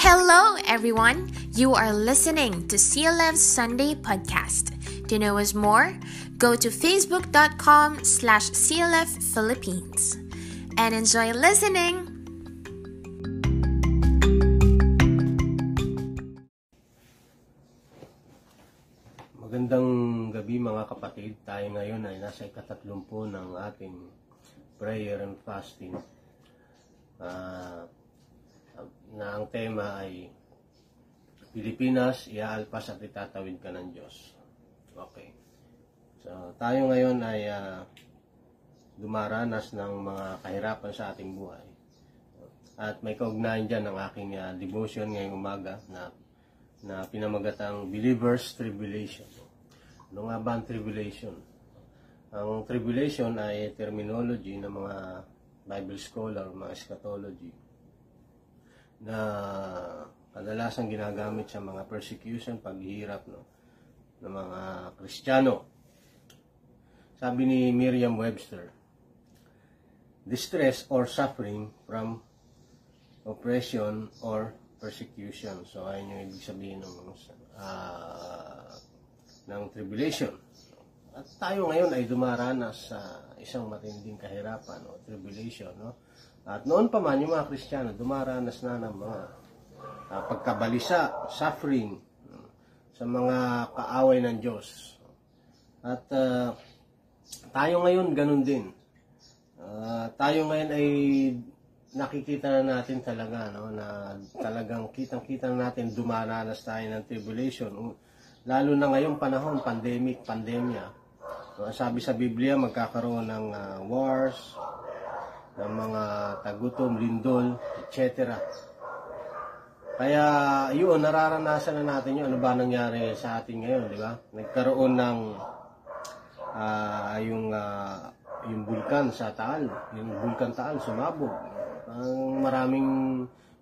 Hello, everyone. You are listening to CLF's Sunday podcast. To know us more, go to facebook.com slash CLF Philippines and enjoy listening. Magandang gabi mga kapatid. Tayo ngayon ay nasa ikatatlumpu ng ating prayer and fasting. Ah, na ang tema ay Pilipinas, iaalpas at itatawid ka ng Diyos. Okay. So, tayo ngayon ay ah, dumaranas ng mga kahirapan sa ating buhay. At may kaugnayan dyan ang aking ah, devotion ngayong umaga na na pinamagatang Believer's Tribulation. Ano nga ba ang tribulation? Ang tribulation ay terminology ng mga Bible scholar, mga eschatology, na kadalasan ginagamit sa mga persecution, paghihirap no, ng mga Kristiyano. Sabi ni Miriam Webster, distress or suffering from oppression or persecution. So, ayun yung ibig sabihin ng, ah, ng tribulation. At tayo ngayon ay dumaranas sa isang matinding kahirapan o tribulation. No? At noon pa man, yung mga Kristiyano, dumaranas na ng mga ah, pagkabalisa, suffering, no? sa mga kaaway ng Diyos. At ah, tayo ngayon, ganun din. Ah, tayo ngayon ay nakikita na natin talaga no na talagang kitang-kita na natin dumaranas tayo ng tribulation lalo na ngayong panahon pandemic pandemya so, sabi sa Biblia magkakaroon ng ah, wars ng mga tagutom lindol etc kaya yun nararanasan na natin yun ano ba nangyari sa atin ngayon di ba nagkaroon ng ah, yung ah, yung bulkan sa Taal yung bulkan Taal sumabog ang maraming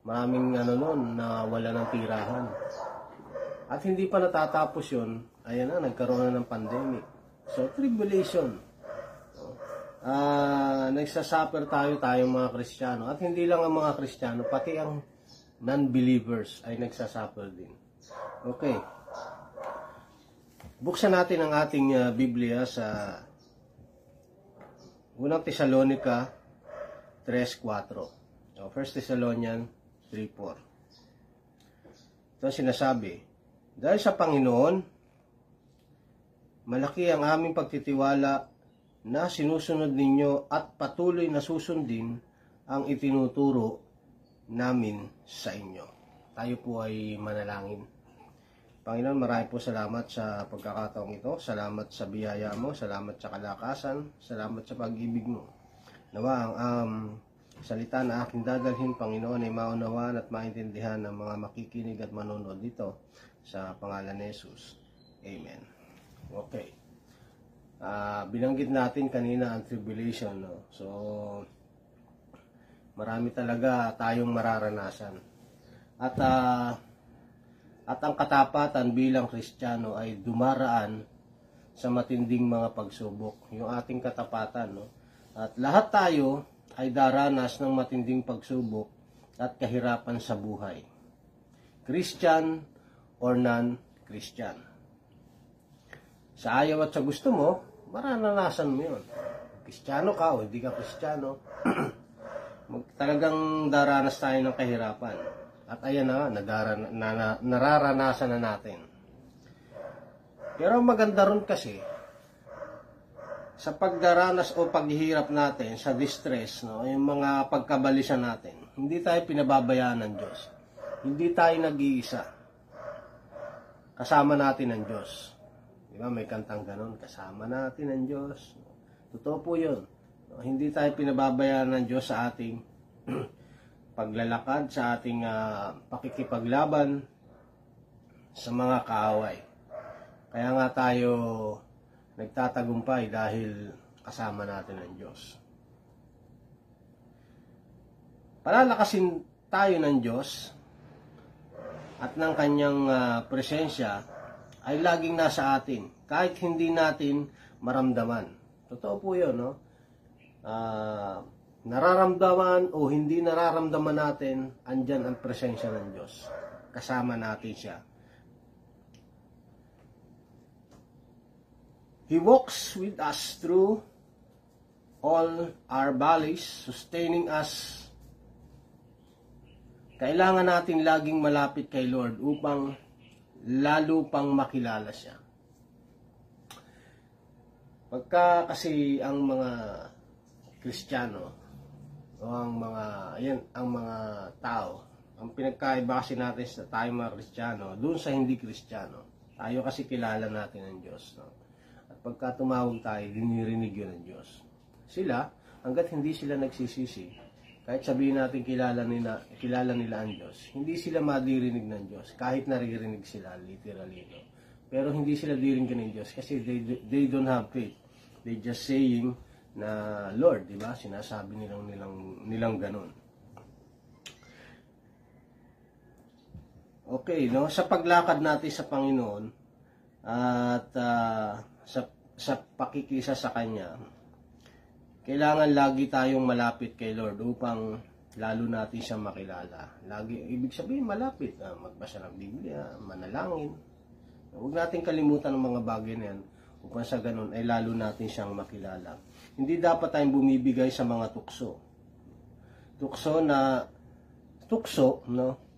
maraming ano noon na wala ng tirahan. At hindi pa natatapos 'yon, ayan na nagkaroon na ng pandemic. So tribulation. Ah, nagsasuffer tayo tayong mga Kristiyano at hindi lang ang mga Kristiyano, pati ang non-believers ay nagsasuffer din. Okay. Buksan natin ang ating ah, Biblia sa Unang Tesalonica 3.4. So, 1 Thessalonians 3.4. Ito ang sinasabi, Dahil sa Panginoon, malaki ang aming pagtitiwala na sinusunod ninyo at patuloy na susundin ang itinuturo namin sa inyo. Tayo po ay manalangin. Panginoon, marami po salamat sa pagkakataong ito. Salamat sa biyaya mo. Salamat sa kalakasan. Salamat sa pag-ibig mo. Nawa ang um, salita na aking dadalhin, Panginoon, ay maunawaan at maintindihan ng mga makikinig at manonood dito sa pangalan ni Jesus. Amen. Okay. Ah, binanggit natin kanina ang tribulation. No? So, marami talaga tayong mararanasan. At ah, at ang katapatan bilang Kristiyano ay dumaraan sa matinding mga pagsubok. Yung ating katapatan, no? At lahat tayo ay daranas ng matinding pagsubok at kahirapan sa buhay. Christian or non-Christian. Sa ayaw at sa gusto mo, mararanasan mo yun. Kristiyano ka o hindi ka Kristiyano, talagang daranas tayo ng kahirapan. At ayan na, nadaran, na, na, nararanasan na natin. Pero maganda ron kasi, sa pagdaranas o paghihirap natin sa distress, no, yung mga pagkabalisa natin, hindi tayo pinababayaan ng Diyos. Hindi tayo nag-iisa. Kasama natin ang Diyos. Di ba? May kantang ganon, kasama natin ang Diyos. Totoo po yun. No, hindi tayo pinababayaan ng Diyos sa ating paglalakad, sa ating ah, pakikipaglaban sa mga kaaway. Kaya nga tayo nagtatagumpay dahil kasama natin ang Diyos. Palalakasin tayo ng Diyos at ng kanyang ah, presensya ay laging nasa atin kahit hindi natin maramdaman. Totoo po yun, no? Ah, nararamdaman o hindi nararamdaman natin, andyan ang presensya ng Diyos. Kasama natin siya. He walks with us through all our valleys, sustaining us. Kailangan natin laging malapit kay Lord upang lalo pang makilala siya. Pagka kasi ang mga Kristiyano o ang mga ayan, ang mga tao, ang pinagkaiba kasi natin sa tayo mga Kristiyano, doon sa hindi Kristiyano, tayo kasi kilala natin ang Diyos. No? At pagka tumawag tayo, dinirinig yun ng Diyos. Sila, hanggat hindi sila nagsisisi, kahit sabihin natin kilala nila, kilala nila ang Diyos, hindi sila madirinig ng Diyos, kahit naririnig sila, literally. No? Pero hindi sila diringgan ng Diyos kasi they, they don't have faith. They just saying na Lord, di ba? Sinasabi nilang nilang nilang ganun. Okay, no? Sa paglakad natin sa Panginoon at uh, sa sa pakikisa sa kanya, kailangan lagi tayong malapit kay Lord upang lalo natin siya makilala. Lagi ibig sabihin malapit, uh, magbasa ng Biblia, manalangin. Huwag natin kalimutan ng mga bagay na yan upang sa ganun ay lalo natin siyang makilala. Hindi dapat tayong bumibigay sa mga tukso. Tukso na tukso, no?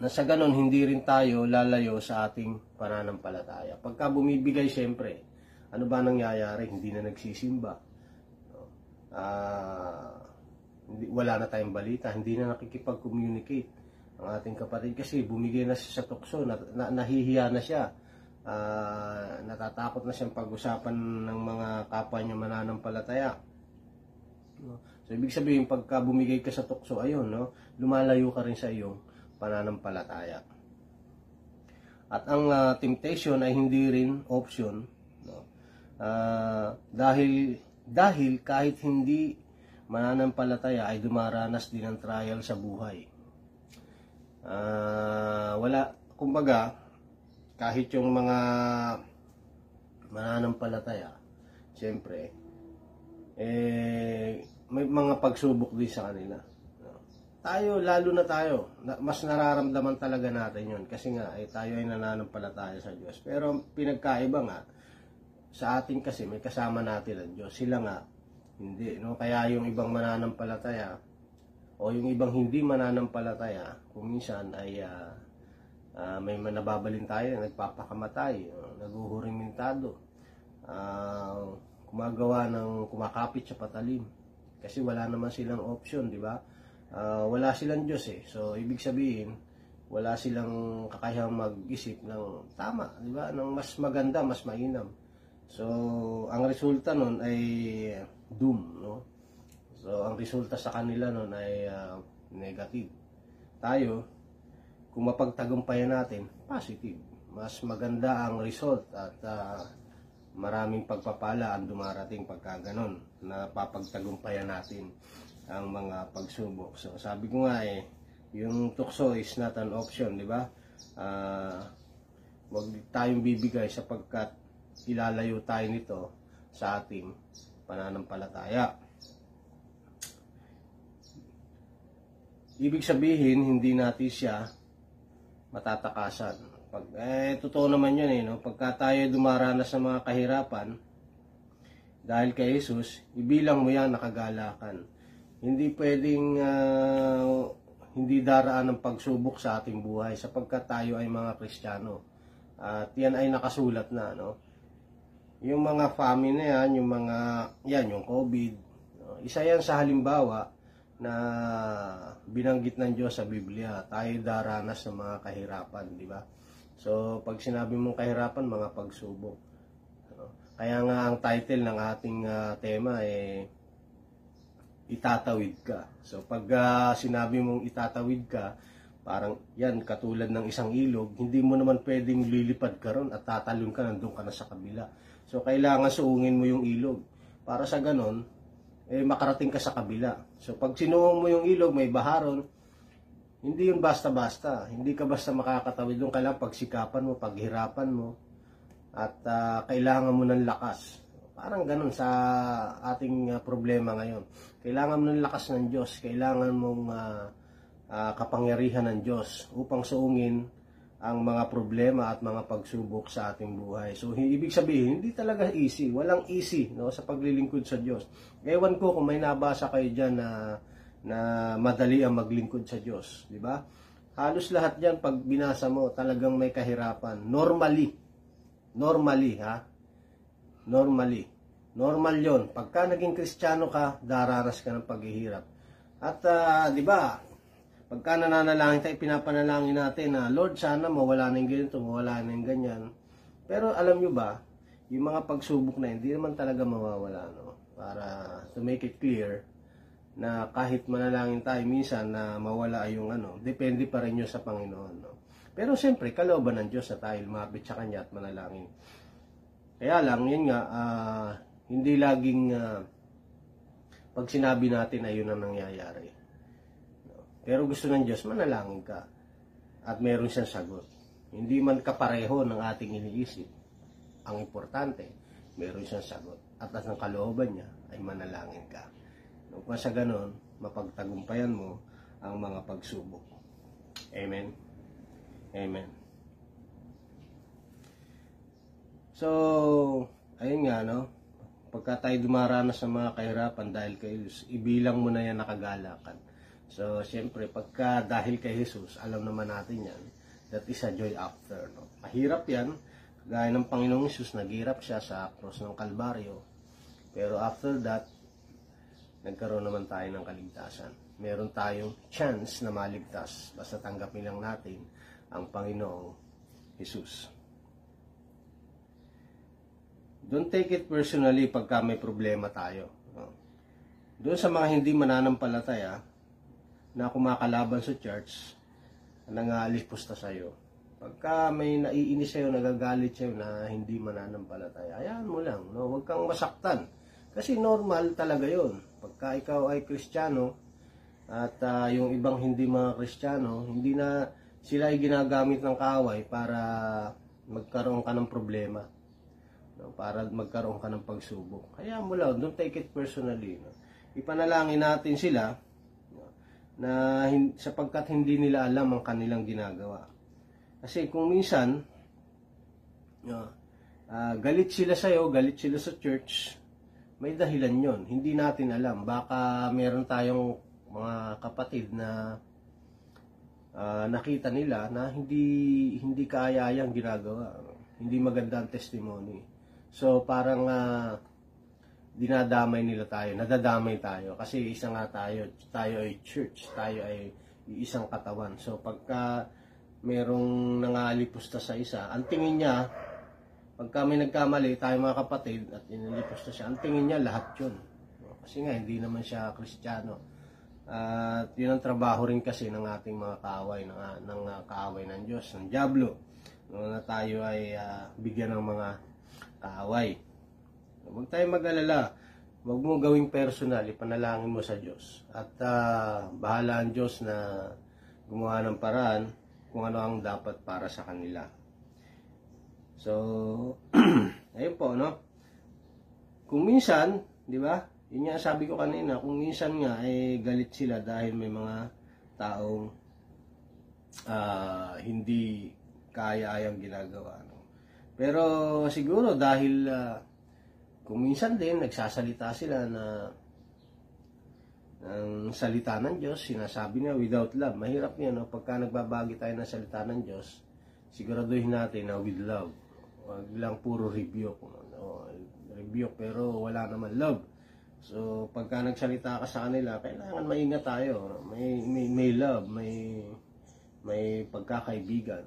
na sa ganun hindi rin tayo lalayo sa ating pananampalataya. Pagka bumibigay siyempre, ano ba nangyayari? Hindi na nagsisimba. Uh, hindi, wala na tayong balita, hindi na nakikipag-communicate ang ating kapatid kasi bumigay na siya sa tukso, na, na, nahihiya na siya. Uh, natatakot na siyang pag-usapan ng mga kapwa niya mananampalataya. So, ibig sabihin, pagka bumigay ka sa tukso, ayun, no? lumalayo ka rin sa iyong pananampalataya. At ang uh, temptation ay hindi rin option no? Uh, dahil dahil kahit hindi mananampalataya ay dumaranas din ng trial sa buhay. Uh, wala kumbaga kahit yung mga mananampalataya siyempre eh may mga pagsubok din sa kanila tayo, lalo na tayo, mas nararamdaman talaga natin yun. Kasi nga, ay tayo ay nananampalataya sa Diyos. Pero pinagkaiba nga, sa atin kasi may kasama natin ang Diyos. Sila nga, hindi. No? Kaya yung ibang mananampalataya, o yung ibang hindi mananampalataya, kung minsan ay uh, uh, may nababalin tayo, nagpapakamatay, uh, naguhurimintado, uh, kumagawa ng kumakapit sa patalim. Kasi wala naman silang option, di ba? uh, wala silang Diyos eh. So, ibig sabihin, wala silang kakayahang mag-isip ng tama, di ba? Ng mas maganda, mas mainam. So, ang resulta nun ay doom, no? So, ang resulta sa kanila nun ay uh, negative. Tayo, kung mapagtagumpayan natin, positive. Mas maganda ang result at uh, maraming pagpapala ang dumarating pagka ganun na papagtagumpayan natin ang mga pagsubok. So sabi ko nga eh, yung tukso is not an option, di ba? Uh, wag tayong bibigay sapagkat ilalayo tayo nito sa ating pananampalataya. Ibig sabihin, hindi natin siya matatakasan. Pag, eh, totoo naman yun eh, no? Pagka tayo dumaranas sa mga kahirapan, dahil kay Jesus, ibilang mo yan nakagalakan hindi pwedeng uh, hindi daraan ng pagsubok sa ating buhay sapagkat tayo ay mga Kristiyano. At yan ay nakasulat na, no? Yung mga famine na yan, yung mga, yan, yung COVID, isa yan sa halimbawa na binanggit ng Diyos sa Biblia. Tayo daranas ng mga kahirapan, di ba? So, pag sinabi mong kahirapan, mga pagsubok. No? Kaya nga ang title ng ating uh, tema eh, itatawid ka. So pag uh, sinabi mong itatawid ka, parang yan, katulad ng isang ilog, hindi mo naman pwedeng lilipad ka ron at tatalon ka, nandun ka na sa kabila. So kailangan suungin mo yung ilog. Para sa ganon, eh, makarating ka sa kabila. So pag sinuong mo yung ilog, may baharon, hindi yun basta-basta. Hindi ka basta makakatawid doon. Kailangan pagsikapan mo, paghirapan mo, at uh, kailangan mo ng lakas. Parang ganun sa ating uh, problema ngayon. Kailangan mo ng lakas ng Diyos, kailangan mong uh, uh, kapangyarihan ng Diyos upang suungin ang mga problema at mga pagsubok sa ating buhay. So, ibig sabihin, hindi talaga easy. Walang easy no, sa paglilingkod sa Diyos. Ewan ko kung may nabasa kayo dyan na, na madali ang maglingkod sa Diyos. Di ba? Halos lahat dyan, pag binasa mo, talagang may kahirapan. Normally. Normally, ha? Normally. Normal yon. Pagka naging kristyano ka, dararas ka ng paghihirap. At, uh, di ba, Pagka nananalangin tayo, pinapanalangin natin na, Lord, sana mawala na yung ganito, mawala na yung ganyan. Pero alam nyo ba, yung mga pagsubok na hindi naman talaga mawawala. No? Para to make it clear, na kahit manalangin tayo minsan na mawala yung ano, depende pa rin yun sa Panginoon. No? Pero siyempre, kalooban ng Diyos na tayo lumapit sa Kanya at manalangin. Kaya lang, yun nga, uh, hindi laging uh, pag sinabi natin ay yun ang nangyayari. Pero gusto ng Diyos, manalangin ka. At meron siyang sagot. Hindi man kapareho ng ating iniisip. Ang importante, meron siyang sagot. At ang kalooban niya ay manalangin ka. Pa sa ganon, mapagtagumpayan mo ang mga pagsubok. Amen? Amen. So, ayun nga, no? Pagka tayo dumaranas sa mga kahirapan dahil kay ibilang mo na yan nakagalakan So, siyempre, pagka dahil kay Jesus, alam naman natin yan, that is a joy after. No? Mahirap yan, gaya ng Panginoong Jesus, naghirap siya sa cross ng Kalbaryo. Pero after that, nagkaroon naman tayo ng kaligtasan. Meron tayong chance na maligtas, basta tanggapin lang natin ang Panginoong Jesus. Don't take it personally pagka may problema tayo. No? Doon sa mga hindi mananampalataya, na kumakalaban sa church, nangalis pusta sa'yo. Pagka may naiinis sa'yo, nagagalit sa'yo na hindi mananampalataya, ayan mo lang, no? huwag kang masaktan. Kasi normal talaga yon. Pagka ikaw ay kristyano, at uh, yung ibang hindi mga kristyano, hindi na sila ay ginagamit ng kaway para magkaroon ka ng problema. No? Para magkaroon ka ng pagsubok. Kaya mo lang, don't take it personally. No? Ipanalangin natin sila, na sapagkat hindi nila alam ang kanilang ginagawa. Kasi kung minsan, uh, uh, galit sila sa iyo, galit sila sa church, may dahilan yon. Hindi natin alam. Baka meron tayong mga kapatid na uh, nakita nila na hindi hindi kaaya-ayang ginagawa. Hindi maganda ang testimony. So parang uh, dinadamay nila tayo, nadadamay tayo kasi isa nga tayo, tayo ay church, tayo ay isang katawan. So pagka merong nangalipusta sa isa, ang tingin niya, pagka may nagkamali, tayo mga kapatid at inalipusta siya, ang tingin niya lahat yun. Kasi nga, hindi naman siya kristyano. At yun ang trabaho rin kasi ng ating mga kaaway, ng, ng uh, kaaway ng Diyos, ng Diablo. Na tayo ay uh, bigyan ng mga kaaway. Huwag tayong mag-alala. Huwag mo gawing personal, ipanalangin mo sa Diyos. At uh, bahala ang Diyos na gumawa ng paraan kung ano ang dapat para sa kanila. So, ayun po, no? Kung minsan, di ba? Yun nga sabi ko kanina, kung minsan nga eh, galit sila dahil may mga taong uh, hindi kaya-ayang ginagawa. No? Pero siguro dahil uh, kung minsan din, nagsasalita sila na ng salita ng Diyos, sinasabi niya without love. Mahirap yan, no? pagka nagbabagi tayo ng salita ng Diyos, siguraduhin natin na with love. Huwag lang puro rebuke. No? Rebuke pero wala naman love. So, pagka nagsalita ka sa kanila, kailangan maingat tayo. May, may, may love, may, may pagkakaibigan.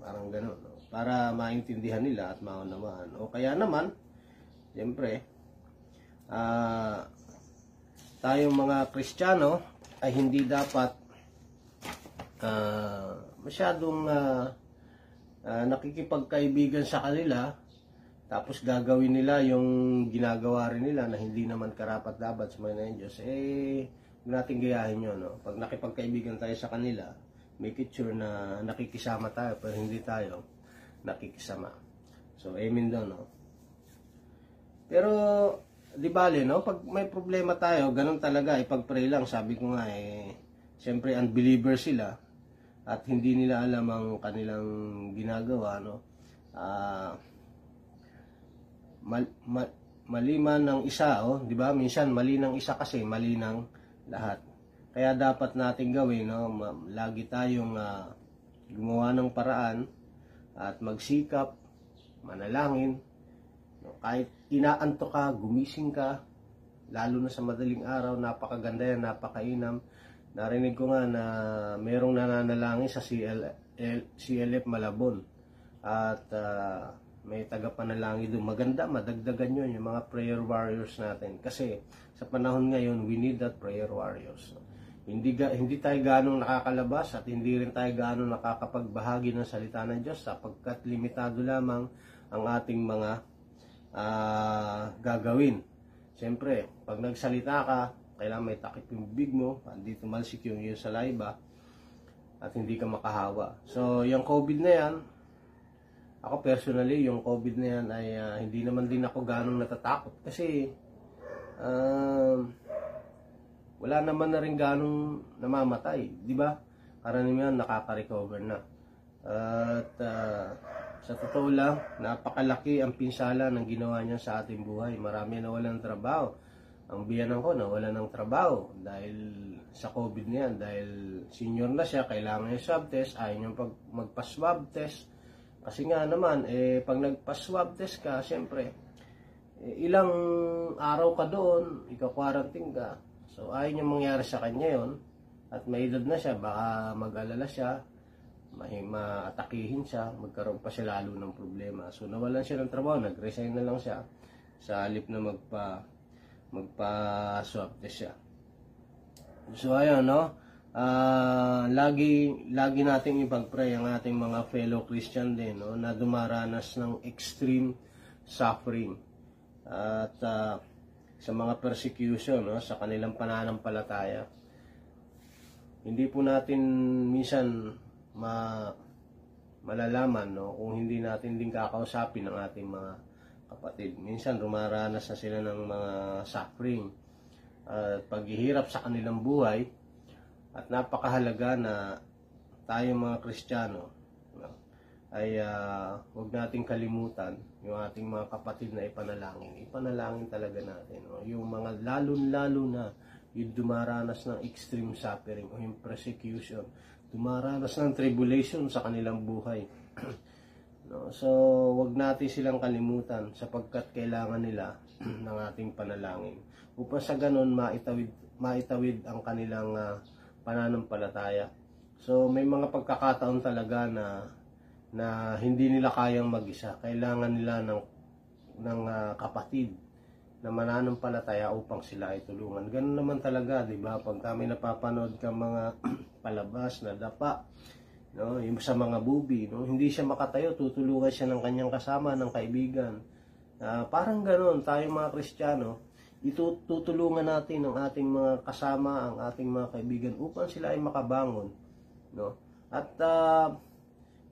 Parang gano'n. No? Para maintindihan nila at maunawaan. O kaya naman, Siyempre, uh, tayong mga Kristiyano ay hindi dapat uh, masyadong uh, uh, nakikipagkaibigan sa kanila tapos gagawin nila yung ginagawa rin nila na hindi naman karapat dapat sa mga ng Diyos, eh, huwag natin gayahin yun. No? Pag nakipagkaibigan tayo sa kanila, make it sure na nakikisama tayo, pero hindi tayo nakikisama. So, amen doon. No? Pero, di bale, no? Pag may problema tayo, ganun talaga, ipag-pray lang. Sabi ko nga, eh, siyempre, unbeliever sila at hindi nila alam ang kanilang ginagawa, no? Ah, mal, mal, mali man ng isa, oh, di ba? Minsan, mali ng isa kasi, mali ng lahat. Kaya dapat natin gawin, no? Lagi tayong ah, gumawa ng paraan at magsikap, manalangin, no? kahit inaanto ka, gumising ka, lalo na sa madaling araw, napakaganda yan, napakainam. Narinig ko nga na merong nananalangin sa CL, CLF Malabon at ah, may tagapanalangin doon. Maganda, madagdagan yun, yung mga prayer warriors natin. Kasi sa panahon ngayon, we need that prayer warriors. Hindi, ga, hindi tayo ganong nakakalabas at hindi rin tayo ganong nakakapagbahagi ng salita ng Diyos sapagkat limitado lamang ang ating mga ah, gagawin. Siyempre, pag nagsalita ka, kailangan may takip yung bibig mo, hindi tumalsik yung yung saliva, at hindi ka makahawa. So, yung COVID na yan, ako personally, yung COVID na yan ay ah, hindi naman din ako ganong natatakot kasi um, wala naman na rin ganong namamatay, di ba? Karaniwan nakaka-recover na. At ah, sa totoo lang, napakalaki ang pinsala ng ginawa niya sa ating buhay. Marami na walang trabaho. Ang biyanan ko nawala ng trabaho dahil sa COVID na. Dahil senior na siya, kailangan niya swab test, ayaw niya pag magpa-swab test. Kasi nga naman, eh, pag nagpa-swab test ka, siyempre, eh, ilang araw ka doon, ika-quarantine ka. So, ayaw niya mangyari sa kanya yon At may edad na siya, baka mag-alala siya, may maatakihin siya, magkaroon pa siya lalo ng problema. So, nawalan siya ng trabaho, nag-resign na lang siya sa halip na magpa magpa-swab test siya. So, ayun, no? Ah, lagi lagi nating ipag-pray ang ating mga fellow Christian din no na dumaranas ng extreme suffering at ah, sa mga persecution no sa kanilang pananampalataya hindi po natin minsan ma malalaman no kung hindi natin din kakausapin ang ating mga kapatid minsan rumaranas na sila ng mga suffering at paghihirap sa kanilang buhay at napakahalaga na tayo mga Kristiyano no, ay uh, huwag nating kalimutan yung ating mga kapatid na ipanalangin. Ipanalangin talaga natin. No? Yung mga lalo-lalo na yung dumaranas ng extreme suffering o yung persecution, dumaranas ng tribulation sa kanilang buhay. no? So, wag natin silang kalimutan sapagkat kailangan nila ng ating panalangin. Upang sa ganun, maitawid, maitawid ang kanilang uh, pananampalataya. So may mga pagkakataon talaga na na hindi nila kayang mag-isa. Kailangan nila ng ng uh, kapatid na mananampalataya upang sila ay tulungan. Ganun naman talaga, 'di ba? Pag kami napapanood ka mga palabas na dapa, no, yung sa mga bubi, no, hindi siya makatayo, tutulungan siya ng kanyang kasama, ng kaibigan. Uh, parang ganoon, tayo mga Kristiyano, itutulungan natin ang ating mga kasama, ang ating mga kaibigan upang sila ay makabangon, no? At uh,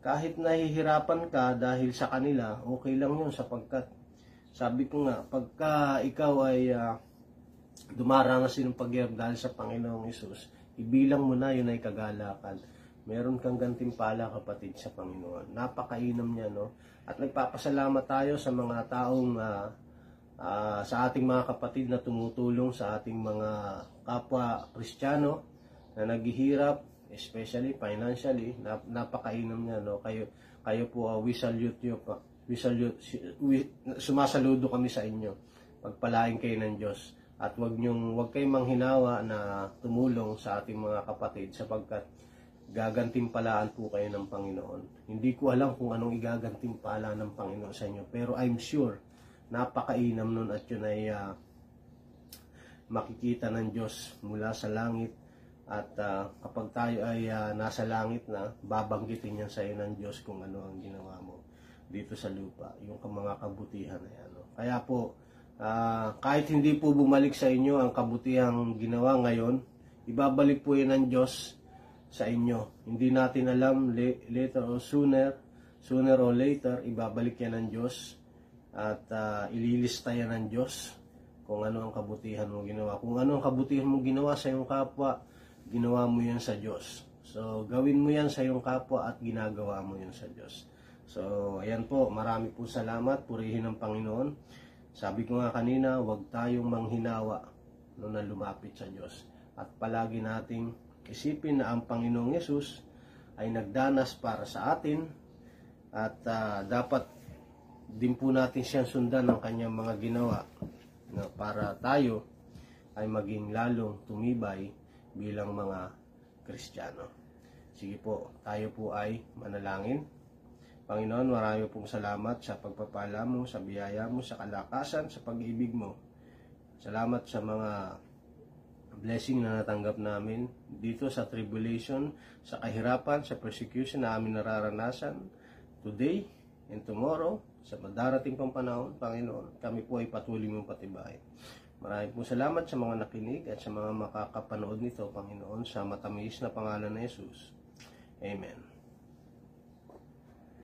kahit nahihirapan ka dahil sa kanila, okay lang 'yun sapagkat sabi ko nga, pagka ikaw ay uh, dumaranas ng paghirap dahil sa Panginoong Isus, ibilang mo na 'yun ay kagalakan. Meron kang gantimpala kapatid sa Panginoon. Napakainam niya, no? At nagpapasalamat tayo sa mga taong uh, uh, sa ating mga kapatid na tumutulong sa ating mga kapwa Kristiyano na naghihirap, especially financially, nap, napakainam niya no. Kayo kayo po uh, we salute you pa. We salute we, sumasaludo kami sa inyo. Pagpalain kayo ng Diyos at wag niyong wag kayong manghinawa na tumulong sa ating mga kapatid sapagkat gagantimpalaan po kayo ng Panginoon. Hindi ko alam kung anong igagantimpala ng Panginoon sa inyo, pero I'm sure napakainam nun at yun ay uh, makikita ng Diyos mula sa langit at uh, kapag tayo ay uh, nasa langit na babanggitin niya sa iyo ng Diyos kung ano ang ginawa mo dito sa lupa yung mga kabutihan na yan kaya po uh, kahit hindi po bumalik sa inyo ang kabutihang ginawa ngayon ibabalik po yan ng Diyos sa inyo hindi natin alam later or sooner sooner or later ibabalik yan ng Diyos at ah, ililista yan ng Diyos kung ano ang kabutihan mo ginawa. Kung ano ang kabutihan mo ginawa sa iyong kapwa, ginawa mo yan sa Diyos. So, gawin mo yan sa iyong kapwa at ginagawa mo yan sa Diyos. So, ayan po, marami po salamat, purihin ng Panginoon. Sabi ko nga kanina, huwag tayong manghinawa no, na lumapit sa Diyos. At palagi nating isipin na ang Panginoong Yesus ay nagdanas para sa atin at ah, dapat din po natin siyang sundan ng kanyang mga ginawa no, para tayo ay maging lalong tumibay bilang mga Kristiyano. Sige po, tayo po ay manalangin. Panginoon, marami pong salamat sa pagpapala mo, sa biyaya mo, sa kalakasan, sa pag-ibig mo. Salamat sa mga blessing na natanggap namin dito sa tribulation, sa kahirapan, sa persecution na amin nararanasan today and tomorrow, sa madarating pang panahon, Panginoon, kami po ay patuloy mong patibayin. Maraming po salamat sa mga nakinig at sa mga makakapanood nito, Panginoon, sa matamis na pangalan ng Jesus. Amen.